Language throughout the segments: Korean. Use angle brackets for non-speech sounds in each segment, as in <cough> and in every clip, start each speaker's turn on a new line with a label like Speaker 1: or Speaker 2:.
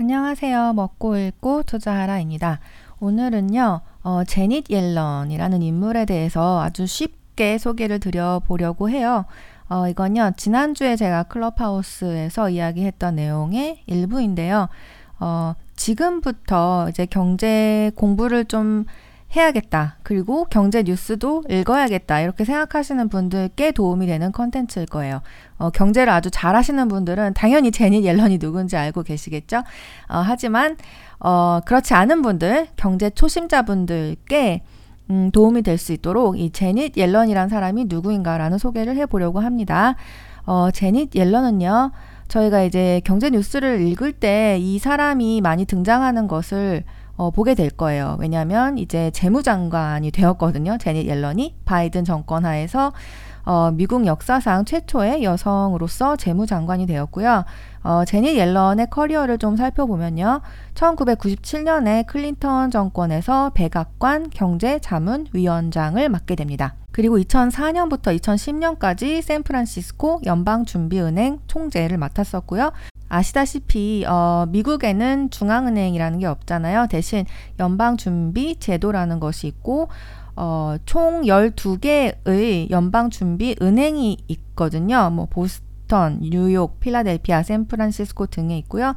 Speaker 1: 안녕하세요. 먹고 읽고 투자하라입니다. 오늘은요, 어, 제닛 옐런이라는 인물에 대해서 아주 쉽게 소개를 드려보려고 해요. 어, 이건요, 지난주에 제가 클럽하우스에서 이야기했던 내용의 일부인데요. 어, 지금부터 이제 경제 공부를 좀 해야겠다. 그리고 경제 뉴스도 읽어야겠다. 이렇게 생각하시는 분들께 도움이 되는 컨텐츠일 거예요. 어, 경제를 아주 잘하시는 분들은 당연히 제닛 옐런이 누군지 알고 계시겠죠? 어, 하지만 어, 그렇지 않은 분들, 경제 초심자분들께 음, 도움이 될 수 있도록 이 제닛 옐런이란 사람이 누구인가라는 소개를 해보려고 합니다. 어, 제닛 옐런은요, 저희가 이제 경제 뉴스를 읽을 때 이 사람이 많이 등장하는 것을 어, 보게 될 거예요. 왜냐하면 이제 재무장관이 되었거든요. 제닛 옐런이 바이든 정권 하에서 어, 미국 역사상 최초의 여성으로서 재무장관이 되었고요. 어, 제닛 옐런의 커리어를 좀 살펴보면요. 1997년에 클린턴 정권에서 백악관 경제자문위원장을 맡게 됩니다. 그리고 2004년부터 2010년까지 샌프란시스코 연방준비은행 총재를 맡았었고요. 아시다시피 어, 미국에는 중앙은행이라는 게 없잖아요. 대신 연방준비 제도라는 것이 있고 어, 총 12개의 연방준비 은행이 있거든요. 뭐 보스턴, 뉴욕, 필라델피아, 샌프란시스코 등에 있고요.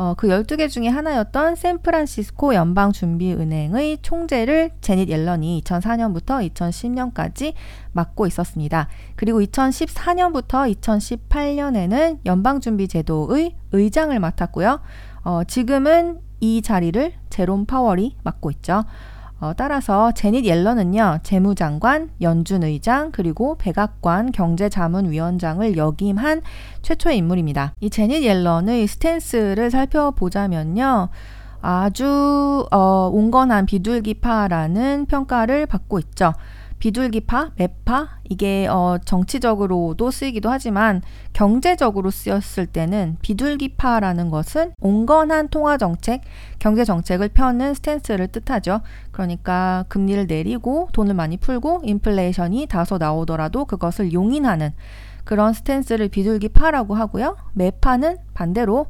Speaker 1: 어, 그 12개 중에 하나였던 샌프란시스코 연방준비은행의 총재를 제닛 옐런이 2004년부터 2010년까지 맡고 있었습니다. 그리고 2014년부터 2018년에는 연방준비제도의 의장을 맡았고요. 어, 지금은 이 자리를 제롬 파월이 맡고 있죠. 어, 따라서 제닛 옐런은요, 재무장관, 연준 의장, 그리고 백악관 경제자문위원장을 역임한 최초의 인물입니다. 이 제닛 옐런의 스탠스를 살펴보자면요, 아주 어, 온건한 비둘기파라는 평가를 받고 있죠. 비둘기파, 매파 이게 어, 정치적으로도 쓰이기도 하지만 경제적으로 쓰였을 때는 비둘기파라는 것은 온건한 통화 정책, 경제 정책을 펴는 stance를 뜻하죠. 그러니까 금리를 내리고 돈을 많이 풀고 인플레이션이 다소 나오더라도 그것을 용인하는 그런 stance를 비둘기파라고 하고요. 매파는 반대로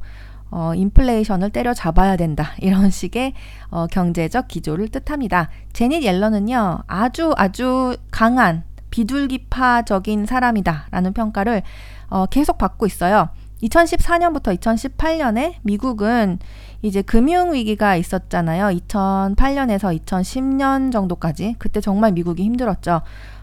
Speaker 1: 어, 인플레이션을 때려잡아야 된다. <laughs> 이런 식의 어, 경제적 기조를 뜻합니다. 재닛 옐런은요, 아주 아주 강한 비둘기파적인 사람이다. 라는 평가를 어, 계속 받고 있어요. 2014년부터 2018년에 미국은 이제 금융위기가 있었잖아요. 2008년에서 2010년 정도까지. 그때 정말 미국이 힘들었죠.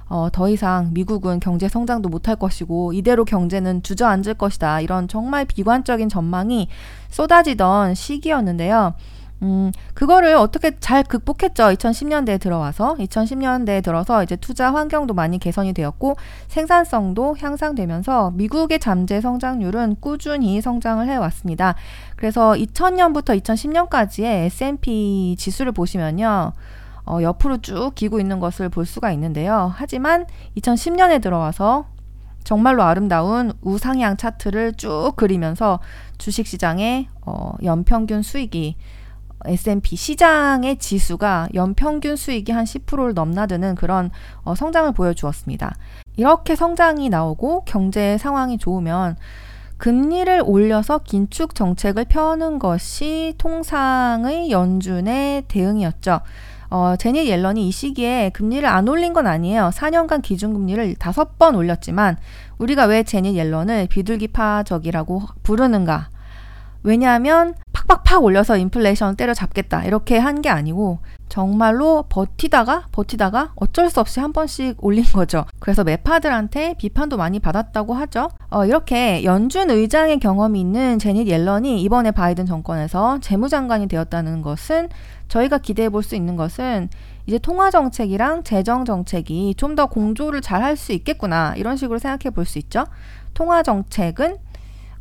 Speaker 1: 어, 더 이상 미국은 경제 성장도 못할 것이고 이대로 경제는 주저앉을 것이다. 이런 정말 비관적인 전망이 쏟아지던 시기였는데요. 음, 그거를 어떻게 잘 극복했죠. 2010년대에 들어와서. 2010년대에 들어서 이제 투자 환경도 많이 개선이 되었고 생산성도 향상되면서 미국의 잠재 성장률은 꾸준히 성장을 해왔습니다. 그래서 2000년부터 2010년까지의 S&P 지수를 보시면요. 어, 옆으로 쭉 기고 있는 것을 볼 수가 있는데요. 하지만 2010년에 들어와서 정말로 아름다운 우상향 차트를 쭉 그리면서 주식시장의 어, 연평균 수익이 S&P 시장의 지수가 연평균 수익이 한 10%를 넘나드는 그런 어, 성장을 보여주었습니다. 이렇게 성장이 나오고 경제 상황이 좋으면 금리를 올려서 긴축 정책을 펴는 것이 통상의 연준의 대응이었죠. 어, 제니 옐런이 이 시기에 금리를 안 올린 건 아니에요. 4년간 기준금리를 다섯 번 올렸지만 우리가 왜 제니 옐런을 비둘기파적이라고 부르는가? 왜냐하면 팍팍팍 올려서 인플레이션 때려잡겠다 이렇게 한 게 아니고 정말로 버티다가 버티다가 어쩔 수 없이 한 번씩 올린 거죠. 그래서 매파들한테 비판도 많이 받았다고 하죠. 어, 이렇게 연준 의장의 경험이 있는 제닛 옐런이 이번에 바이든 정권에서 재무장관이 되었다는 것은 저희가 기대해 볼 수 있는 것은 이제 통화 정책이랑 재정 정책이 좀 더 공조를 잘 할 수 있겠구나 이런 식으로 생각해 볼 수 있죠. 통화 정책은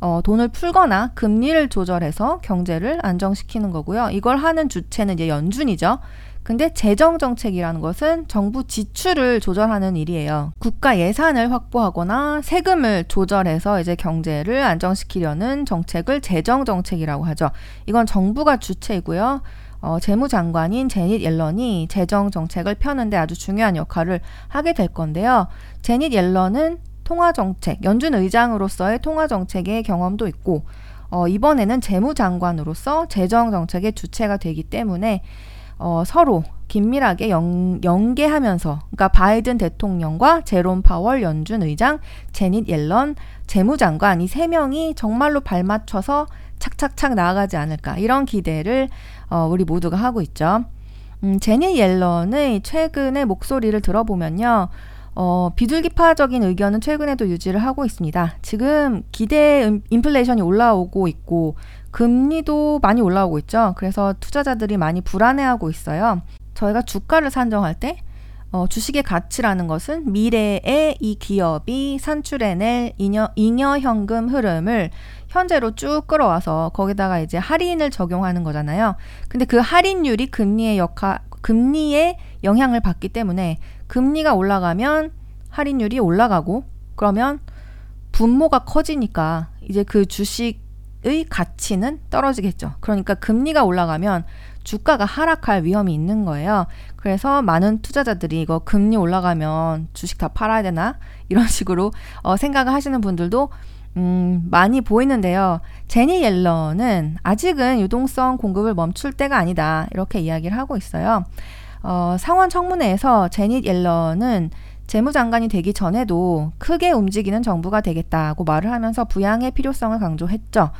Speaker 1: 어, 돈을 풀거나 금리를 조절해서 경제를 안정시키는 거고요. 이걸 하는 주체는 이제 연준이죠. 근데 재정 정책이라는 것은 정부 지출을 조절하는 일이에요. 국가 예산을 확보하거나 세금을 조절해서 이제 경제를 안정시키려는 정책을 재정 정책이라고 하죠. 이건 정부가 주체이고요. 어, 재무장관인 제닛 옐런이 재정 정책을 펴는데 아주 중요한 역할을 하게 될 건데요. 제닛 옐런은 통화 정책, 연준 의장으로서의 통화 정책의 경험도 있고 어, 이번에는 재무장관으로서 재정정책의 주체가 되기 때문에 어, 서로 긴밀하게 연, 연계하면서 그러니까 바이든 대통령과 제롬 파월 연준 의장, 제닛 옐런 재무장관 이 세 명이 정말로 발맞춰서 착착착 나아가지 않을까 이런 기대를 어, 우리 모두가 하고 있죠. 음, 제닛 옐런의 최근의 목소리를 들어보면요. 어, 비둘기파적인 의견은 최근에도 유지를 하고 있습니다. 지금 기대 인플레이션이 올라오고 있고 금리도 많이 올라오고 있죠. 그래서 투자자들이 많이 불안해하고 있어요. 저희가 주가를 산정할 때 어, 주식의 가치라는 것은 미래에 이 기업이 산출해낼 잉여, 잉여 현금 흐름을 현재로 쭉 끌어와서 거기다가 이제 할인을 적용하는 거잖아요. 근데 그 할인율이 금리의 역할, 금리의 영향을 받기 때문에 금리가 올라가면 할인율이 올라가고 그러면 분모가 커지니까 이제 그 주식의 가치는 떨어지겠죠. 그러니까 금리가 올라가면 주가가 하락할 위험이 있는 거예요. 그래서 많은 투자자들이 이거 금리 올라가면 주식 다 팔아야 되나? 이런 <laughs> 식으로 어, 생각을 하시는 분들도 음, 많이 보이는데요. 제니 옐런은 아직은 유동성 공급을 멈출 때가 아니다. 이렇게 이야기를 하고 있어요. 어, 상원 청문회에서 제니 옐런은 재무장관이 되기 전에도 크게 움직이는 정부가 되겠다고 말을 하면서 부양의 필요성을 강조했죠.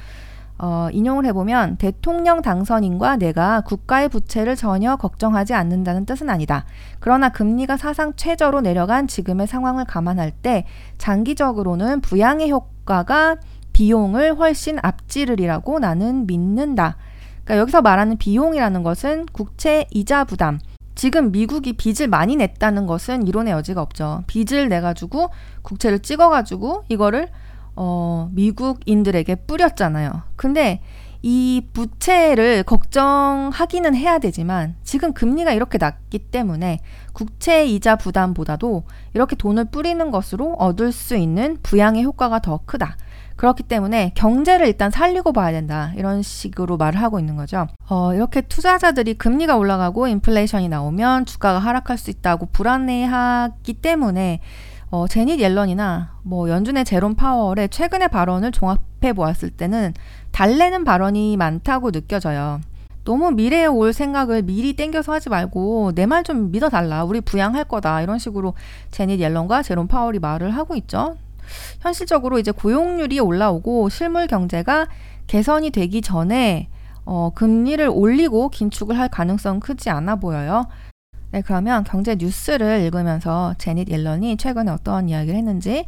Speaker 1: 어, 인용을 해보면 대통령 당선인과 내가 국가의 부채를 전혀 걱정하지 않는다는 뜻은 아니다. 그러나 금리가 사상 최저로 내려간 지금의 상황을 감안할 때 장기적으로는 부양의 효과가 비용을 훨씬 앞지르리라고 나는 믿는다. 그러니까 여기서 말하는 비용이라는 것은 국채 이자 부담. 지금 미국이 빚을 많이 냈다는 것은 이론의 여지가 없죠. 빚을 내가지고 국채를 찍어가지고 이거를 어, 미국인들에게 뿌렸잖아요. 근데 이 부채를 걱정하기는 해야 되지만 지금 금리가 이렇게 낮기 때문에 국채 이자 부담보다도 이렇게 돈을 뿌리는 것으로 얻을 수 있는 부양의 효과가 더 크다. 그렇기 때문에 경제를 일단 살리고 봐야 된다. 이런 식으로 말을 하고 있는 거죠. 어, 이렇게 투자자들이 금리가 올라가고 인플레이션이 나오면 주가가 하락할 수 있다고 불안해하기 때문에 어, 제닛 옐런이나 뭐 연준의 제롬 파월의 최근의 발언을 종합해 보았을 때는 달래는 발언이 많다고 느껴져요. 너무 미래에 올 생각을 미리 땡겨서 하지 말고 내 말 좀 믿어달라. 우리 부양할 거다. 이런 식으로 제닛 옐런과 제롬 파월이 말을 하고 있죠. 현실적으로 이제 고용률이 올라오고 실물 경제가 개선이 되기 전에 어, 금리를 올리고 긴축을 할 가능성 크지 않아 보여요. 네, 그러면 경제 뉴스를 읽으면서 재닛 옐런이 최근에 어떤 이야기를 했는지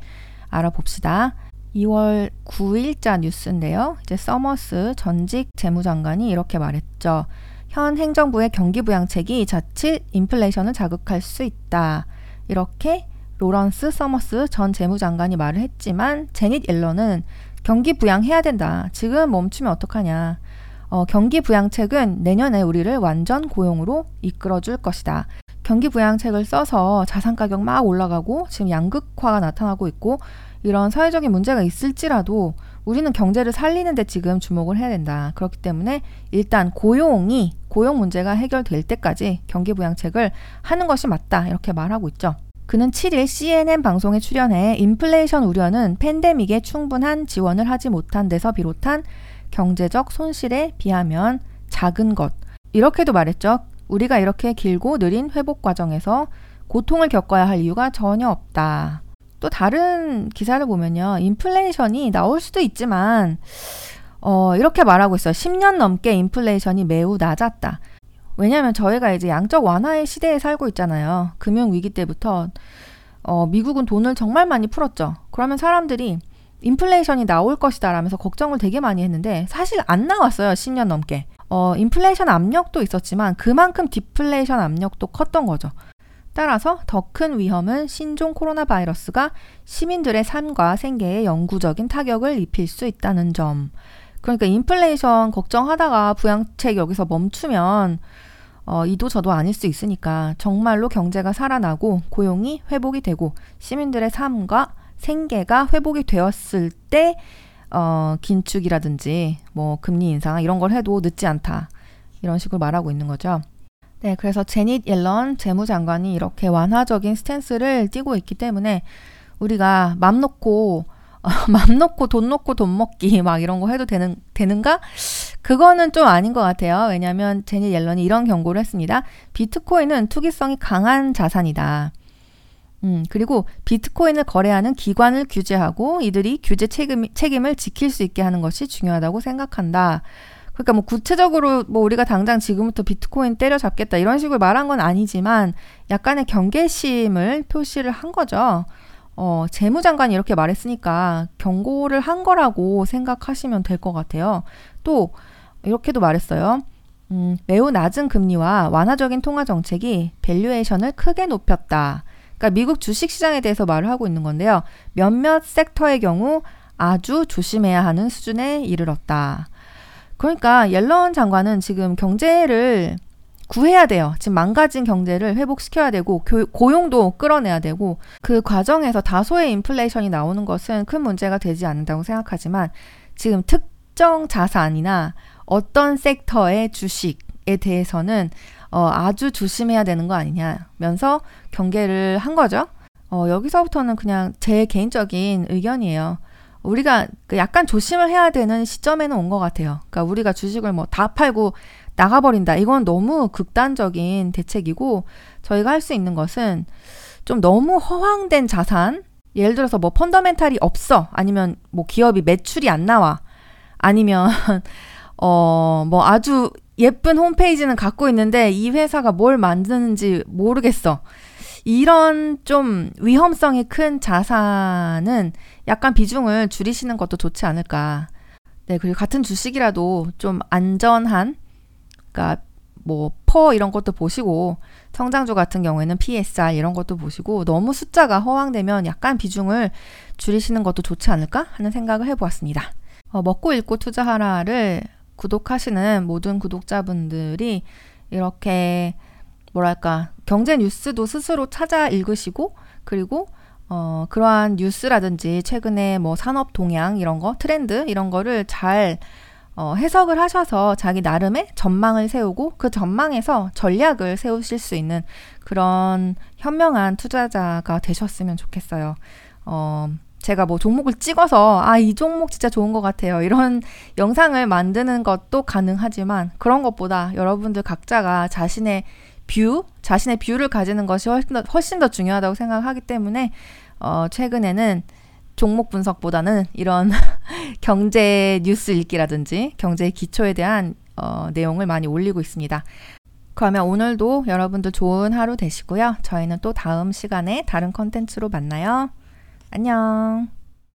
Speaker 1: 알아봅시다. 2월 9일자 뉴스인데요. 이제 서머스 전직 재무장관이 이렇게 말했죠. 현 행정부의 경기 부양책이 자칫 인플레이션을 자극할 수 있다. 이렇게 로런스 서머스 전 재무장관이 말을 했지만 재닛 옐런은 경기 부양해야 된다. 지금 멈추면 어떡하냐. 어, 경기 부양책은 내년에 우리를 완전 고용으로 이끌어줄 것이다. 경기 부양책을 써서 자산 가격 막 올라가고 지금 양극화가 나타나고 있고 이런 사회적인 문제가 있을지라도 우리는 경제를 살리는데 지금 주목을 해야 된다. 그렇기 때문에 일단 고용이 고용 문제가 해결될 때까지 경기 부양책을 하는 것이 맞다. 이렇게 말하고 있죠. 그는 7일 CNN 방송에 출연해 인플레이션 우려는 팬데믹에 충분한 지원을 하지 못한 데서 비롯한 경제적 손실에 비하면 작은 것. 이렇게도 말했죠. 우리가 이렇게 길고 느린 회복 과정에서 고통을 겪어야 할 이유가 전혀 없다. 또 다른 기사를 보면요. 인플레이션이 나올 수도 있지만, 어, 이렇게 말하고 있어요. 10년 넘게 인플레이션이 매우 낮았다. 왜냐하면 저희가 이제 양적 완화의 시대에 살고 있잖아요. 금융 위기 때부터, 어, 미국은 돈을 정말 많이 풀었죠. 그러면 사람들이 인플레이션이 나올 것이다 라면서 걱정을 되게 많이 했는데 사실 안 나왔어요. 10년 넘게. 어, 인플레이션 압력도 있었지만 그만큼 디플레이션 압력도 컸던 거죠. 따라서 더 큰 위험은 신종 코로나 바이러스가 시민들의 삶과 생계에 영구적인 타격을 입힐 수 있다는 점. 그러니까 인플레이션 걱정하다가 부양책 여기서 멈추면 어, 이도 저도 아닐 수 있으니까 정말로 경제가 살아나고 고용이 회복이 되고 시민들의 삶과 생계가 회복이 되었을 때 어, 긴축이라든지 뭐 금리 인상 이런 걸 해도 늦지 않다. 이런 식으로 말하고 있는 거죠. 네, 그래서 제닛 옐런 재무장관이 이렇게 완화적인 스탠스를 띠고 있기 때문에 우리가 맘 놓고 <laughs> 맘 놓고 돈 놓고 돈 먹기 막 이런 거 해도 되는 되는가? 그거는 좀 아닌 것 같아요. 왜냐하면 제니 옐런이 이런 경고를 했습니다. 비트코인은 투기성이 강한 자산이다. 음, 그리고 비트코인을 거래하는 기관을 규제하고 이들이 규제 책임, 책임을 지킬 수 있게 하는 것이 중요하다고 생각한다. 그러니까 뭐 구체적으로 뭐 우리가 당장 지금부터 비트코인 때려잡겠다 이런 식으로 말한 건 아니지만 약간의 경계심을 표시를 한 거죠. 어, 재무장관이 이렇게 말했으니까 경고를 한 거라고 생각하시면 될 것 같아요. 또 이렇게도 말했어요. 음, 매우 낮은 금리와 완화적인 통화 정책이 valuation을 크게 높였다. 그러니까 미국 주식 시장에 대해서 말을 하고 있는 건데요. 몇몇 섹터의 경우 아주 조심해야 하는 수준에 이르렀다. 그러니까 옐런 장관은 지금 경제를 구해야 돼요. 지금 망가진 경제를 회복시켜야 되고 교, 고용도 끌어내야 되고 그 과정에서 다소의 인플레이션이 나오는 것은 큰 문제가 되지 않는다고 생각하지만 지금 특정 자산이나 어떤 섹터의 주식에 대해서는 어, 아주 조심해야 되는 거 아니냐면서 경계를 한 거죠. 어, 여기서부터는 그냥 제 개인적인 의견이에요. 우리가 그 약간 조심을 해야 되는 시점에는 온 것 같아요. 그러니까 우리가 주식을 뭐 다 팔고 나가버린다. 이건 너무 극단적인 대책이고 저희가 할 수 있는 것은 좀 너무 허황된 자산, 예를 들어서 뭐 펀더멘탈이 없어. 아니면 뭐 기업이 매출이 안 나와. 아니면 <laughs> 어 뭐 아주 예쁜 홈페이지는 갖고 있는데 이 회사가 뭘 만드는지 모르겠어. 이런 좀 위험성이 큰 자산은 약간 비중을 줄이시는 것도 좋지 않을까. 네, 그리고 같은 주식이라도 좀 안전한, 그러니까 뭐, 퍼 이런 것도 보시고, 성장주 같은 경우에는 PSR 이런 것도 보시고, 너무 숫자가 허황되면 약간 비중을 줄이시는 것도 좋지 않을까 하는 생각을 해보았습니다. 어, 먹고 읽고 투자하라를 구독하시는 모든 구독자분들이 이렇게 뭐랄까 경제 뉴스도 스스로 찾아 읽으시고 그리고 어, 그러한 뉴스라든지 최근에 뭐 산업 동향 이런 거 트렌드 이런 거를 잘 어, 해석을 하셔서 자기 나름의 전망을 세우고 그 전망에서 전략을 세우실 수 있는 그런 현명한 투자자가 되셨으면 좋겠어요. 어, 제가 뭐 종목을 찍어서 아, 이 종목 진짜 좋은 것 같아요. 이런 영상을 만드는 것도 가능하지만 그런 것보다 여러분들 각자가 자신의 view, 자신의 view를 가지는 것이 훨씬 더, 훨씬 더 중요하다고 생각하기 때문에 어, 최근에는 종목 분석보다는 이런 <laughs> 경제 뉴스 읽기라든지 경제 기초에 대한 어, 내용을 많이 올리고 있습니다. 그러면 오늘도 여러분들 좋은 하루 되시고요. 저희는 또 다음 시간에 다른 컨텐츠로 만나요. 안녕.